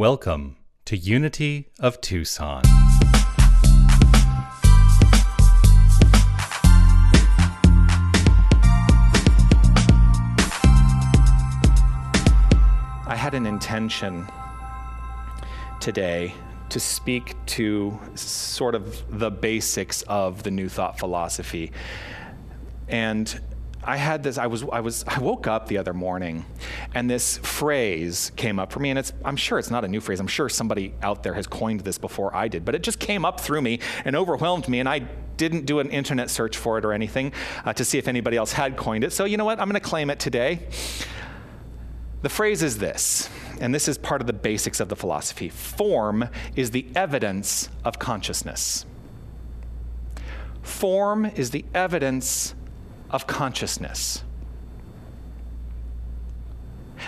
Welcome to Unity of Tucson. I had an intention today to speak to sort of the basics of the New Thought philosophy. And I had this, I was, I was, I woke up the other morning and this phrase came up for me. And it's, I'm sure it's not a new phrase. I'm sure somebody out there has coined this before I did, but it just came up through me and overwhelmed me. And I didn't do an internet search for it or anything uh, to see if anybody else had coined it. So you know what? I'm going to claim it today. The phrase is this, and this is part of the basics of the philosophy form is the evidence of consciousness. Form is the evidence of consciousness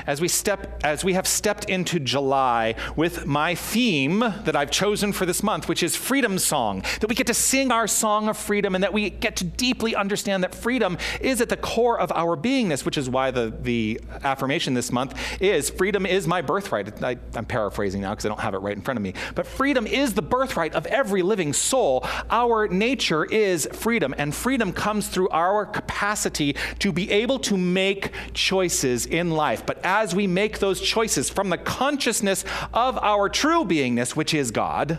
as we step as we have stepped into July with my theme that I've chosen for this month, which is freedom song, that we get to sing our song of freedom and that we get to deeply understand that freedom is at the core of our beingness, which is why the, the affirmation this month is freedom is my birthright. I, I'm paraphrasing now because I don't have it right in front of me. But freedom is the birthright of every living soul. Our nature is freedom, and freedom comes through our capacity to be able to make choices in life. But as we make those choices from the consciousness of our true beingness, which is God,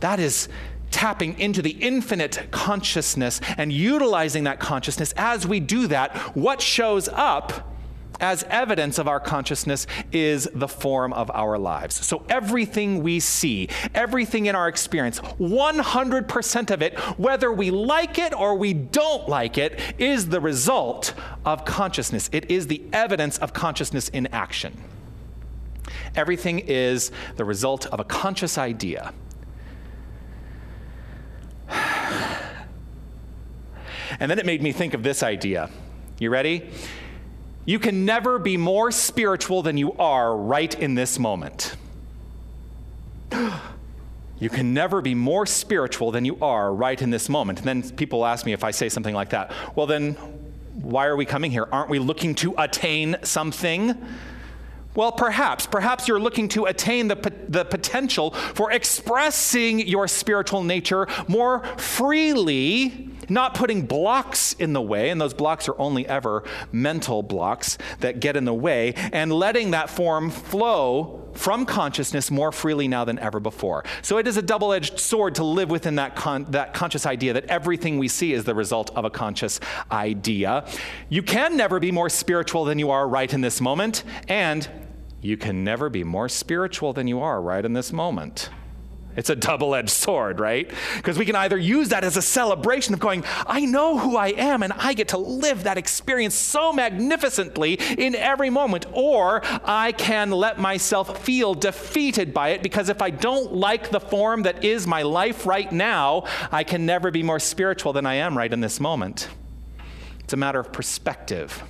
that is tapping into the infinite consciousness and utilizing that consciousness. As we do that, what shows up as evidence of our consciousness is the form of our lives. So everything we see, everything in our experience, 100% of it, whether we like it or we don't like it, is the result of consciousness. It is the evidence of consciousness in action. Everything is the result of a conscious idea. And then it made me think of this idea. You ready? You can never be more spiritual than you are right in this moment. You can never be more spiritual than you are right in this moment. And then people ask me if I say something like that. Well, then, why are we coming here? Aren't we looking to attain something? Well, perhaps. Perhaps you're looking to attain the, the potential for expressing your spiritual nature more freely not putting blocks in the way, and those blocks are only ever mental blocks that get in the way, and letting that form flow from consciousness more freely now than ever before. So it is a double edged sword to live within that, con- that conscious idea that everything we see is the result of a conscious idea. You can never be more spiritual than you are right in this moment, and you can never be more spiritual than you are right in this moment. It's a double edged sword, right? Because we can either use that as a celebration of going, I know who I am and I get to live that experience so magnificently in every moment, or I can let myself feel defeated by it because if I don't like the form that is my life right now, I can never be more spiritual than I am right in this moment. It's a matter of perspective.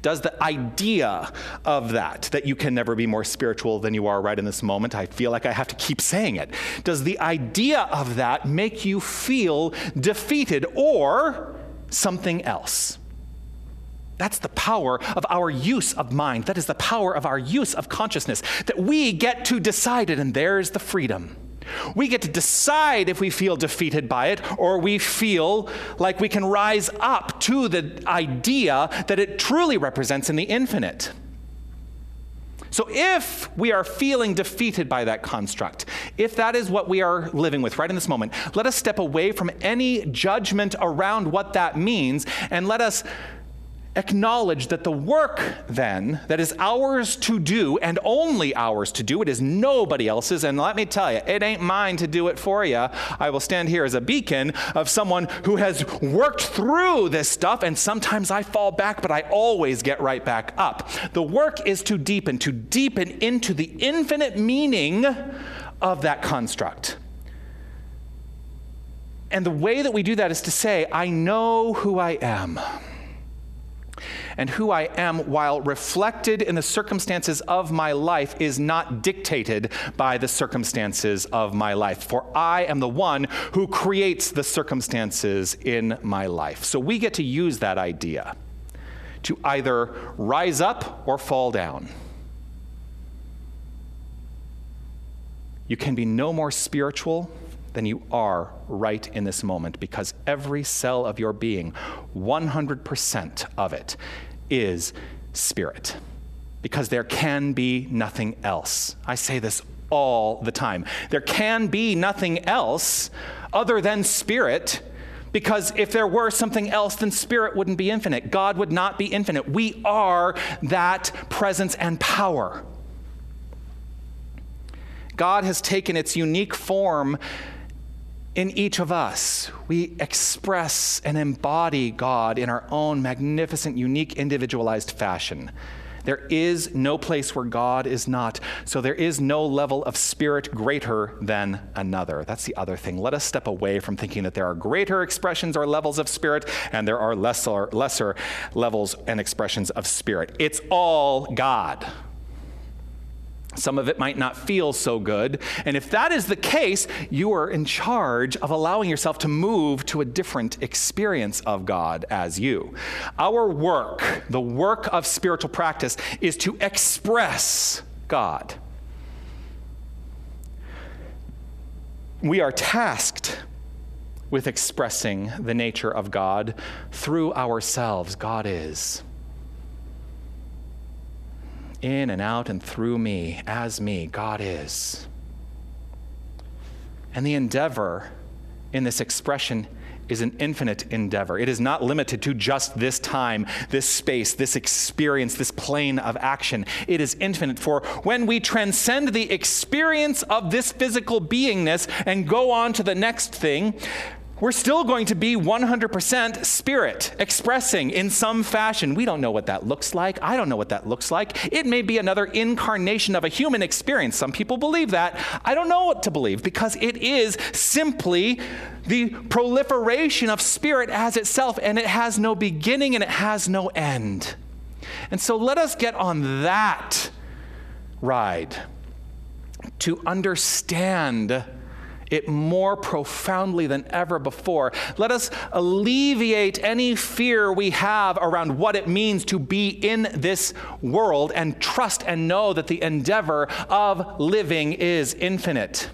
Does the idea of that, that you can never be more spiritual than you are right in this moment, I feel like I have to keep saying it. Does the idea of that make you feel defeated or something else? That's the power of our use of mind. That is the power of our use of consciousness, that we get to decide it, and there's the freedom. We get to decide if we feel defeated by it or we feel like we can rise up to the idea that it truly represents in the infinite. So, if we are feeling defeated by that construct, if that is what we are living with right in this moment, let us step away from any judgment around what that means and let us acknowledge that the work then that is ours to do and only ours to do it is nobody else's. And let me tell you it ain't mine to do it for you i will stand here as a beacon of someone who has worked through this stuff and sometimes i fall back but i always get right back up. The work is to deepen to deepen into the infinite meaning of that construct. And the way that we do that is to say i know who i am and who I am while reflected in the circumstances of my life is not dictated by the circumstances of my life. For I am the one who creates the circumstances in my life. So we get to use that idea to either rise up or fall down. you can be no more spiritual than you are right in this moment because every cell of your being, 100% of it, is spirit. Because there can be nothing else. I say this all the time. There can be nothing else other than spirit. Because if there were something else, then spirit wouldn't be infinite. God would not be infinite. We are that presence and power. God has taken its unique form in each of us. We express and embody God in our own magnificent, unique, individualized fashion. There is no place where God is not. So there is no level of spirit greater than another. That's the other thing. Let us step away from thinking that there are greater expressions or levels of spirit and there are lesser, lesser levels and expressions of spirit. It's all God. Some of it might not feel so good. And if that is the case, you are in charge of allowing yourself to move to a different experience of God as you. Our work, the work of spiritual practice, is to express God. We are tasked with expressing the nature of God through ourselves. God is in and out and through me, as me, God is. And the endeavor in this expression is an infinite endeavor. It is not limited to just this time, this space, this experience, this plane of action. It is infinite. For when we transcend the experience of this physical beingness and go on to the next thing, we're still going to be 100% spirit, expressing in some fashion. We don't know what that looks like. I don't know what that looks like. It may be another incarnation of a human experience. Some people believe that. I don't know what to believe because it is simply the proliferation of spirit as itself, and it has no beginning and it has no end. And so let us get on that ride to understand it more profoundly than ever before. Let us alleviate any fear we have around what it means to be in this world and trust and know that the endeavor of living is infinite.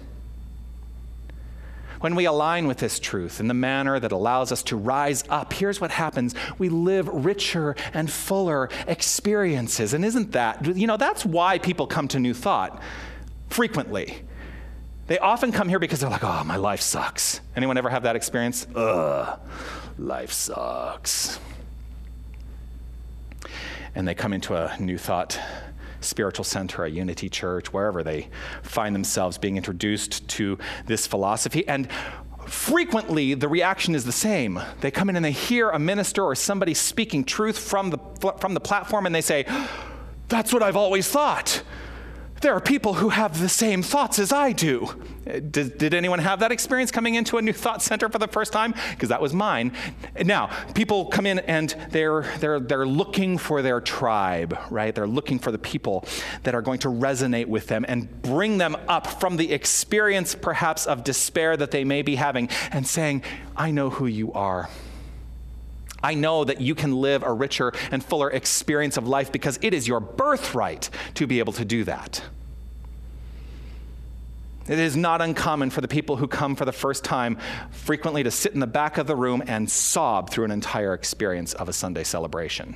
When we align with this truth in the manner that allows us to rise up, here's what happens. We live richer and fuller experiences. And isn't that, you know, that's why people come to New Thought frequently they often come here because they're like, oh, my life sucks. Anyone ever have that experience? Ugh, life sucks. And they come into a new thought spiritual center, a unity church, wherever they find themselves being introduced to this philosophy. And frequently the reaction is the same. They come in and they hear a minister or somebody speaking truth from the, from the platform and they say, That's what I've always thought. There are people who have the same thoughts as I do. Did, did, anyone have that experience coming into a new thought center for the first time? Because that was mine. Now, people come in and they're, they're, they're looking for their tribe, right? They're looking for the people that are going to resonate with them and bring them up from the experience, perhaps, of despair that they may be having and saying, I know who you are. I know that you can live a richer and fuller experience of life because it is your birthright to be able to do that. It is not uncommon for the people who come for the first time frequently to sit in the back of the room and sob through an entire experience of a Sunday celebration.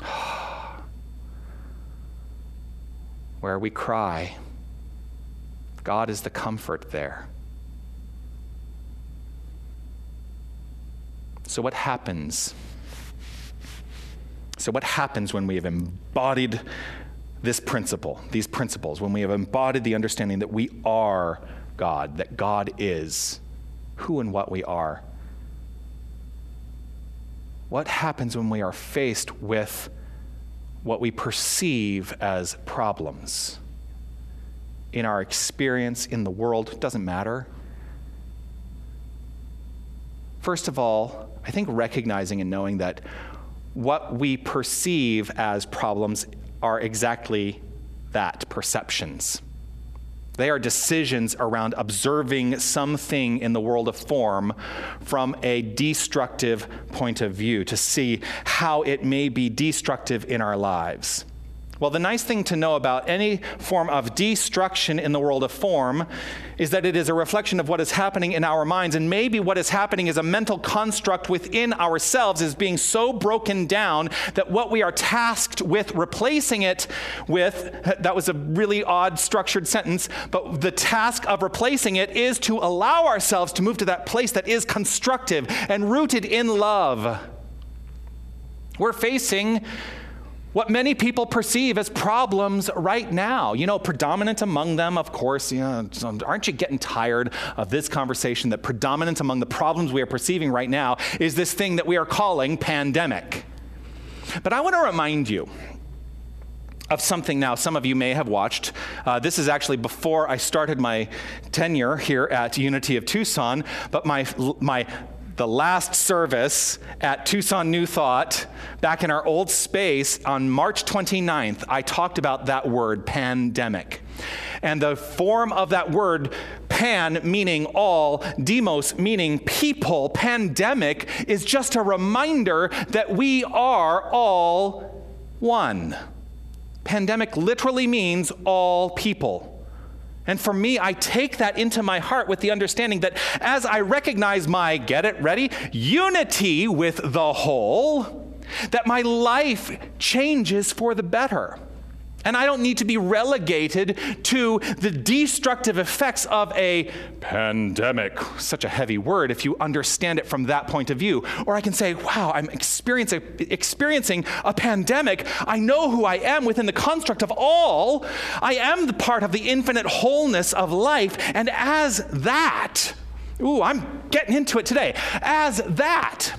Where we cry, God is the comfort there. So, what happens? So, what happens when we have embodied this principle, these principles, when we have embodied the understanding that we are God, that God is who and what we are? What happens when we are faced with what we perceive as problems in our experience in the world? Doesn't matter. First of all, I think recognizing and knowing that what we perceive as problems are exactly that perceptions. They are decisions around observing something in the world of form from a destructive point of view to see how it may be destructive in our lives. Well, the nice thing to know about any form of destruction in the world of form is that it is a reflection of what is happening in our minds. And maybe what is happening is a mental construct within ourselves is being so broken down that what we are tasked with replacing it with, that was a really odd structured sentence, but the task of replacing it is to allow ourselves to move to that place that is constructive and rooted in love. We're facing what many people perceive as problems right now. You know, predominant among them, of course, you know, aren't you getting tired of this conversation that predominant among the problems we are perceiving right now is this thing that we are calling pandemic? But I want to remind you of something now some of you may have watched. Uh, this is actually before I started my tenure here at Unity of Tucson, but my, my the last service at Tucson New Thought, back in our old space on March 29th, I talked about that word, pandemic. And the form of that word, pan meaning all, demos meaning people, pandemic is just a reminder that we are all one. Pandemic literally means all people. And for me, I take that into my heart with the understanding that as I recognize my, get it, ready, unity with the whole, that my life changes for the better. And I don't need to be relegated to the destructive effects of a pandemic, such a heavy word if you understand it from that point of view. Or I can say, wow, I'm experiencing, experiencing a pandemic. I know who I am within the construct of all. I am the part of the infinite wholeness of life. And as that, ooh, I'm getting into it today. As that,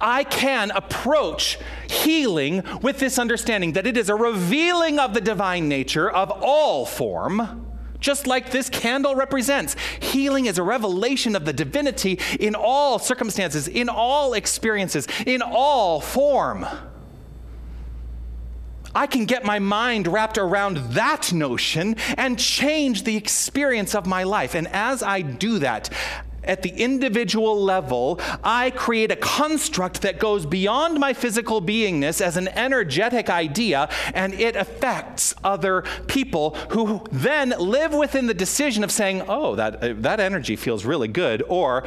I can approach healing with this understanding that it is a revealing of the divine nature of all form, just like this candle represents. Healing is a revelation of the divinity in all circumstances, in all experiences, in all form. I can get my mind wrapped around that notion and change the experience of my life. And as I do that, at the individual level, I create a construct that goes beyond my physical beingness as an energetic idea, and it affects other people who then live within the decision of saying, oh, that, uh, that energy feels really good, or,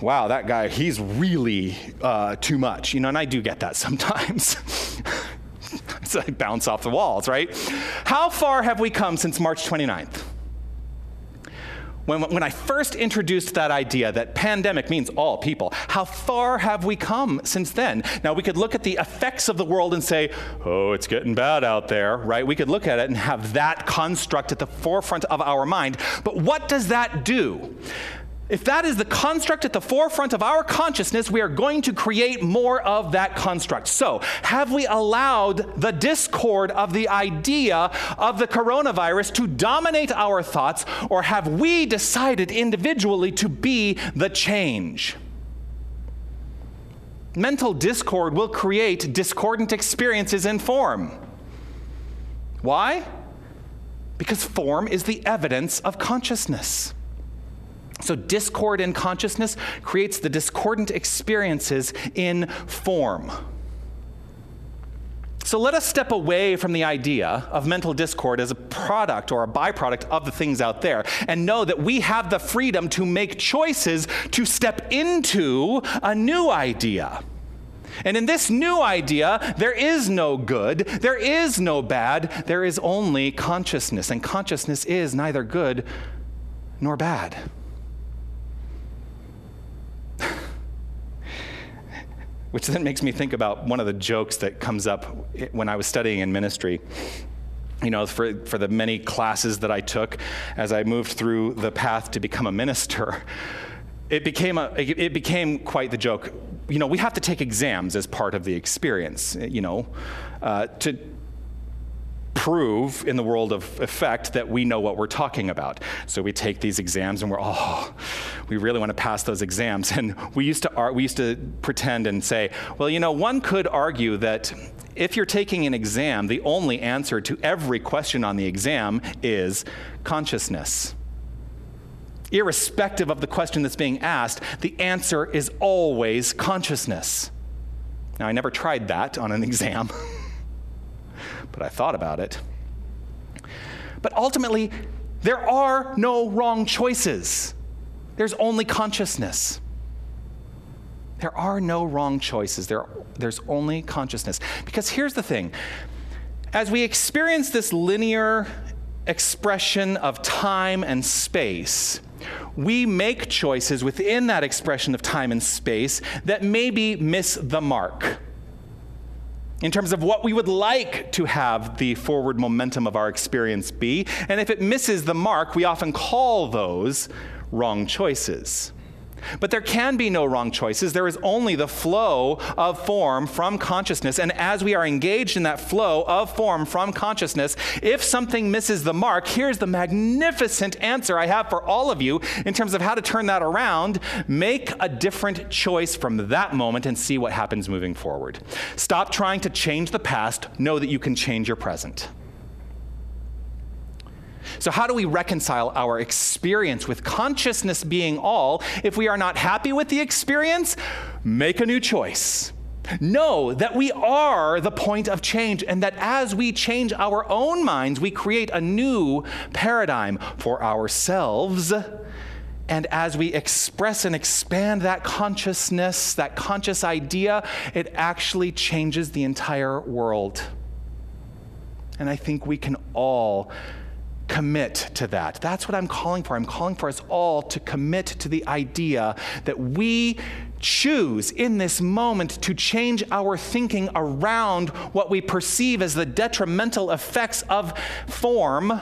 wow, that guy, he's really uh, too much. You know, and I do get that sometimes. it's like bounce off the walls, right? How far have we come since March 29th? When, when I first introduced that idea that pandemic means all people, how far have we come since then? Now, we could look at the effects of the world and say, oh, it's getting bad out there, right? We could look at it and have that construct at the forefront of our mind. But what does that do? If that is the construct at the forefront of our consciousness, we are going to create more of that construct. So, have we allowed the discord of the idea of the coronavirus to dominate our thoughts, or have we decided individually to be the change? Mental discord will create discordant experiences in form. Why? Because form is the evidence of consciousness. So, discord in consciousness creates the discordant experiences in form. So, let us step away from the idea of mental discord as a product or a byproduct of the things out there and know that we have the freedom to make choices to step into a new idea. And in this new idea, there is no good, there is no bad, there is only consciousness. And consciousness is neither good nor bad. Which then makes me think about one of the jokes that comes up when I was studying in ministry. You know, for, for the many classes that I took as I moved through the path to become a minister, it became, a, it became quite the joke. You know, we have to take exams as part of the experience, you know, uh, to, prove in the world of effect that we know what we're talking about. So we take these exams and we're, oh, we really want to pass those exams. And we used to, we used to pretend and say, well, you know, one could argue that if you're taking an exam, the only answer to every question on the exam is consciousness. Irrespective of the question that's being asked, the answer is always consciousness. Now, I never tried that on an exam. But I thought about it. But ultimately, there are no wrong choices, there's only consciousness. There are no wrong choices. There, there's only consciousness. Because here's the thing as we experience this linear expression of time and space, we make choices within that expression of time and space that maybe miss the mark in terms of what we would like to have the forward momentum of our experience be. And if it misses the mark, we often call those wrong choices. But there can be no wrong choices. There is only the flow of form from consciousness. And as we are engaged in that flow of form from consciousness, if something misses the mark, here's the magnificent answer I have for all of you in terms of how to turn that around. Make a different choice from that moment and see what happens moving forward. Stop trying to change the past. Know that you can change your present. So, how do we reconcile our experience with consciousness being all? If we are not happy with the experience, make a new choice. Know that we are the point of change, and that as we change our own minds, we create a new paradigm for ourselves. And as we express and expand that consciousness, that conscious idea, it actually changes the entire world. And I think we can all commit to that. That's what I'm calling for. I'm calling for us all to commit to the idea that we choose in this moment to change our thinking around what we perceive as the detrimental effects of form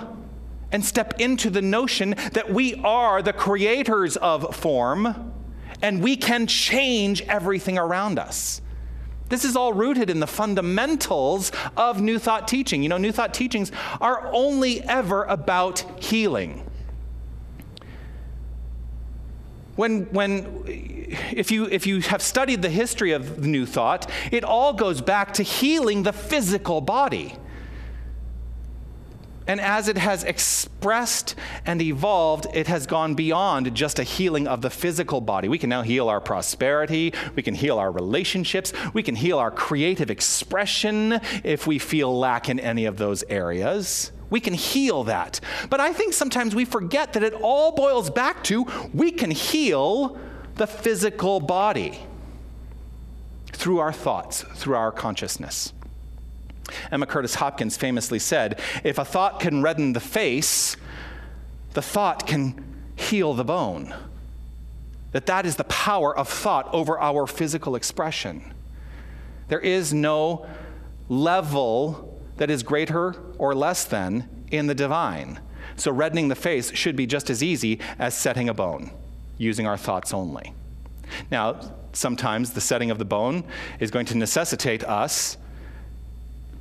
and step into the notion that we are the creators of form and we can change everything around us. This is all rooted in the fundamentals of New Thought teaching. You know, New Thought teachings are only ever about healing. When, when, if, you, if you have studied the history of New Thought, it all goes back to healing the physical body. And as it has expressed and evolved, it has gone beyond just a healing of the physical body. We can now heal our prosperity, we can heal our relationships, we can heal our creative expression if we feel lack in any of those areas. We can heal that. But I think sometimes we forget that it all boils back to we can heal the physical body through our thoughts, through our consciousness. Emma Curtis Hopkins famously said, If a thought can redden the face, the thought can heal the bone. That that is the power of thought over our physical expression. There is no level that is greater or less than in the divine. So reddening the face should be just as easy as setting a bone using our thoughts only. Now, sometimes the setting of the bone is going to necessitate us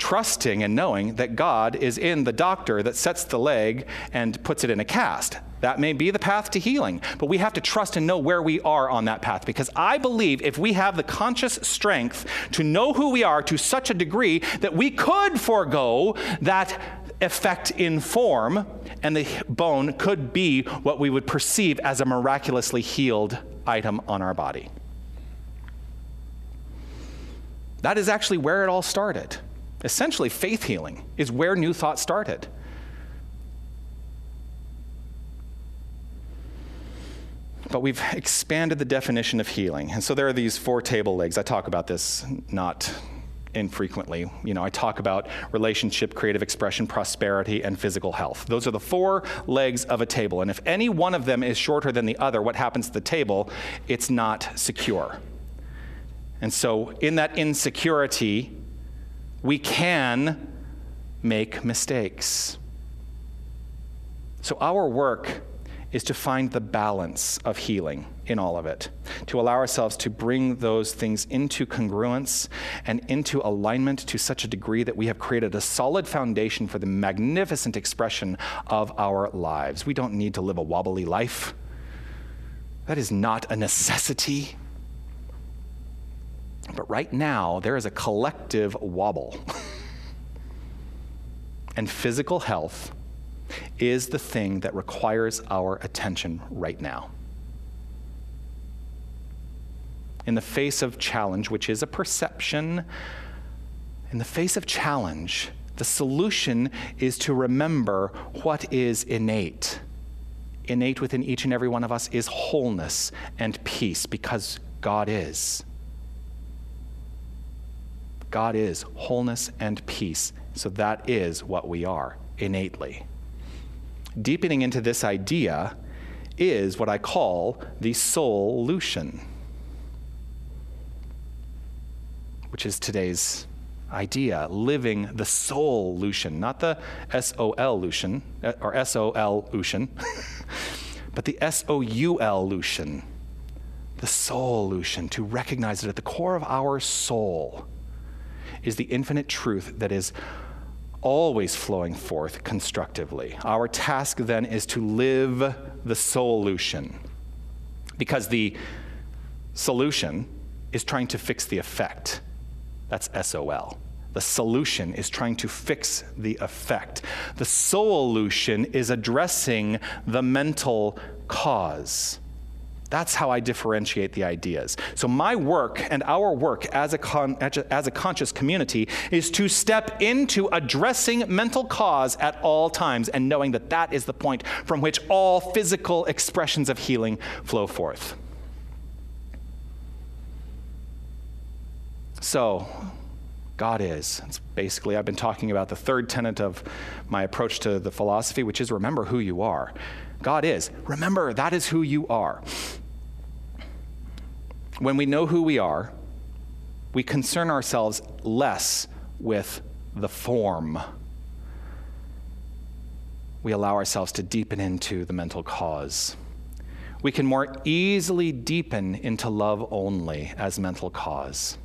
trusting and knowing that God is in the doctor that sets the leg and puts it in a cast. That may be the path to healing, but we have to trust and know where we are on that path because I believe if we have the conscious strength to know who we are to such a degree that we could forego that effect in form and the bone could be what we would perceive as a miraculously healed item on our body. That is actually where it all started. Essentially, faith healing is where New Thought started. But we've expanded the definition of healing. And so there are these four table legs. I talk about this not infrequently. You know, I talk about relationship, creative expression, prosperity, and physical health. Those are the four legs of a table. And if any one of them is shorter than the other, what happens to the table? It's not secure. And so, in that insecurity, we can make mistakes. So, our work is to find the balance of healing in all of it, to allow ourselves to bring those things into congruence and into alignment to such a degree that we have created a solid foundation for the magnificent expression of our lives. We don't need to live a wobbly life, that is not a necessity. But right now, there is a collective wobble. and physical health is the thing that requires our attention right now. In the face of challenge, which is a perception, in the face of challenge, The solution is to remember what is innate. Innate within each and every one of us is wholeness and peace because God is. God is wholeness and peace. So that is what we are innately. Deepening into this idea is what I call the solution, which is today's idea, living the soul solution, not the S O L lution, uh, or S O L lution, but the S O U L lution, the soul solution, to recognize it at the core of our soul is the infinite truth that is always flowing forth constructively. Our task then is to live the solution because the solution is trying to fix the effect. That's SOL. The solution is trying to fix the effect. The solution is addressing the mental cause. That's how I differentiate the ideas. So, my work and our work as a, con- as a conscious community is to step into addressing mental cause at all times and knowing that that is the point from which all physical expressions of healing flow forth. So, God is. It's basically, I've been talking about the third tenet of my approach to the philosophy, which is remember who you are. God is. Remember, that is who you are. When we know who we are, we concern ourselves less with the form. We allow ourselves to deepen into the mental cause. We can more easily deepen into love only as mental cause.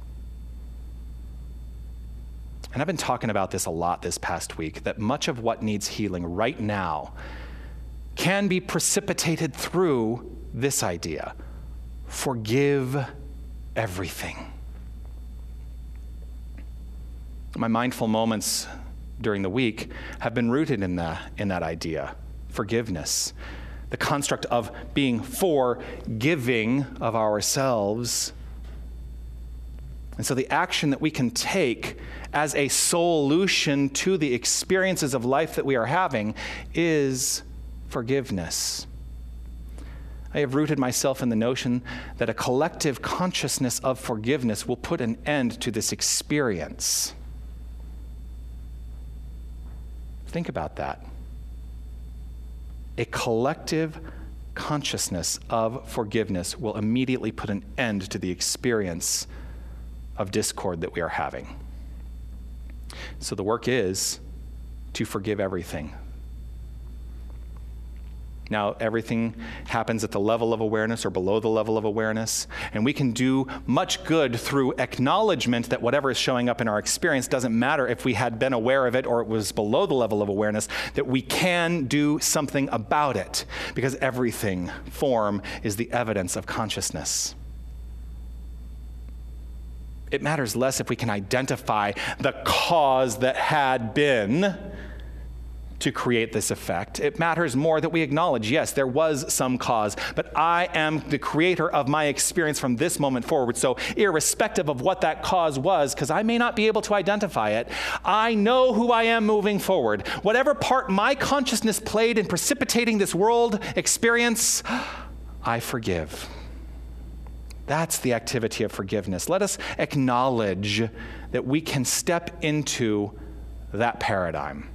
And I've been talking about this a lot this past week that much of what needs healing right now can be precipitated through this idea forgive everything. My mindful moments during the week have been rooted in, the, in that idea forgiveness, the construct of being forgiving of ourselves. And so, the action that we can take as a solution to the experiences of life that we are having is forgiveness. I have rooted myself in the notion that a collective consciousness of forgiveness will put an end to this experience. Think about that. A collective consciousness of forgiveness will immediately put an end to the experience of discord that we are having. So the work is to forgive everything. Now, everything happens at the level of awareness or below the level of awareness, and we can do much good through acknowledgement that whatever is showing up in our experience doesn't matter if we had been aware of it or it was below the level of awareness, that we can do something about it, because everything, form, is the evidence of consciousness. It matters less if we can identify the cause that had been to create this effect. It matters more that we acknowledge, yes, there was some cause, but I am the creator of my experience from this moment forward. So, irrespective of what that cause was, because I may not be able to identify it, I know who I am moving forward. Whatever part my consciousness played in precipitating this world experience, I forgive. That's the activity of forgiveness. Let us acknowledge that we can step into that paradigm.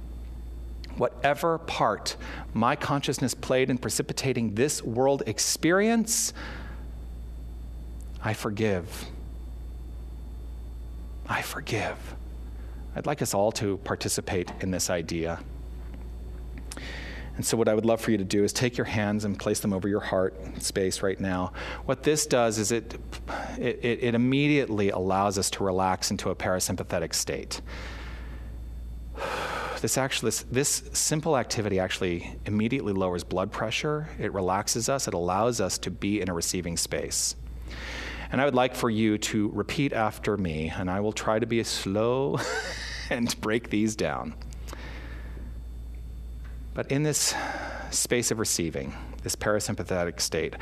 Whatever part my consciousness played in precipitating this world experience, I forgive. I forgive. I'd like us all to participate in this idea. And so, what I would love for you to do is take your hands and place them over your heart space right now. What this does is it, it, it immediately allows us to relax into a parasympathetic state. This actually, this, this simple activity actually immediately lowers blood pressure. It relaxes us. It allows us to be in a receiving space. And I would like for you to repeat after me, and I will try to be slow and break these down. But in this space of receiving, this parasympathetic state,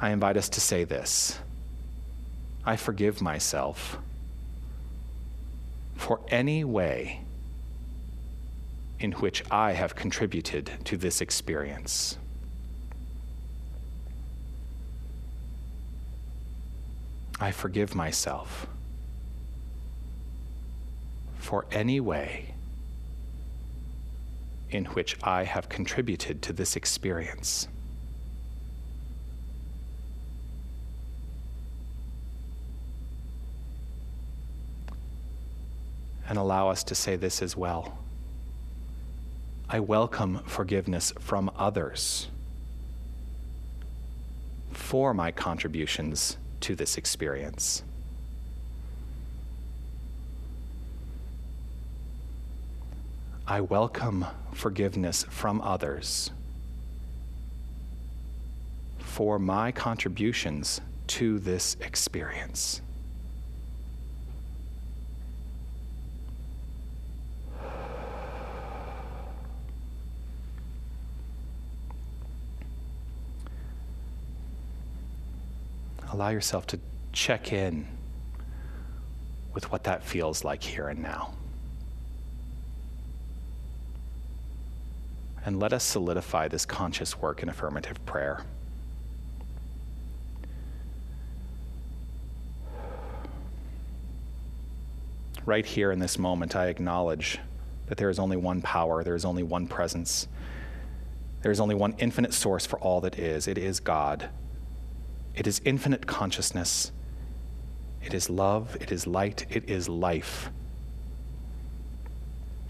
I invite us to say this I forgive myself for any way in which I have contributed to this experience. I forgive myself for any way in which I have contributed to this experience. And allow us to say this as well. I welcome forgiveness from others for my contributions to this experience. I welcome forgiveness from others for my contributions to this experience. Allow yourself to check in with what that feels like here and now. And let us solidify this conscious work in affirmative prayer. Right here in this moment, I acknowledge that there is only one power, there is only one presence, there is only one infinite source for all that is. It is God. It is infinite consciousness. It is love. It is light. It is life.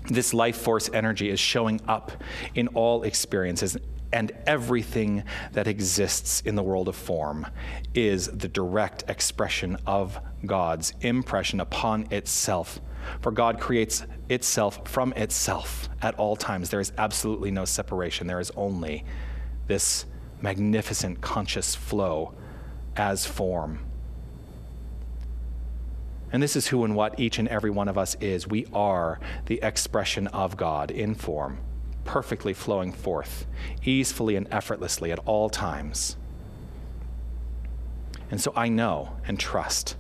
This life force energy is showing up in all experiences, and everything that exists in the world of form is the direct expression of God's impression upon itself. For God creates itself from itself at all times. There is absolutely no separation. There is only this magnificent conscious flow as form. And this is who and what each and every one of us is. We are the expression of God in form, perfectly flowing forth, easily and effortlessly at all times. And so I know and trust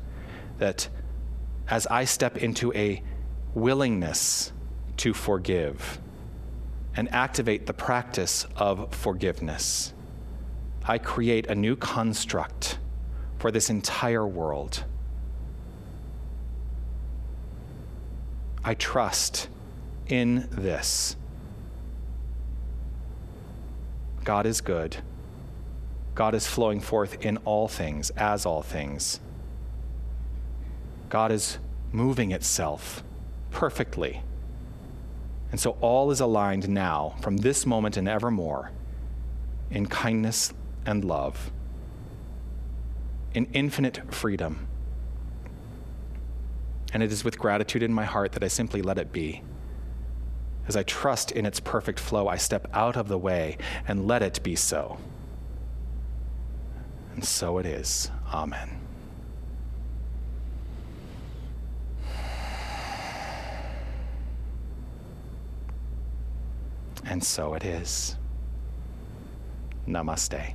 that as I step into a willingness to forgive and activate the practice of forgiveness, I create a new construct for this entire world. I trust in this. God is good. God is flowing forth in all things, as all things. God is moving itself perfectly. And so all is aligned now, from this moment and evermore, in kindness and love in infinite freedom. And it is with gratitude in my heart that I simply let it be. As I trust in its perfect flow, I step out of the way and let it be so. And so it is. Amen. And so it is. Namaste.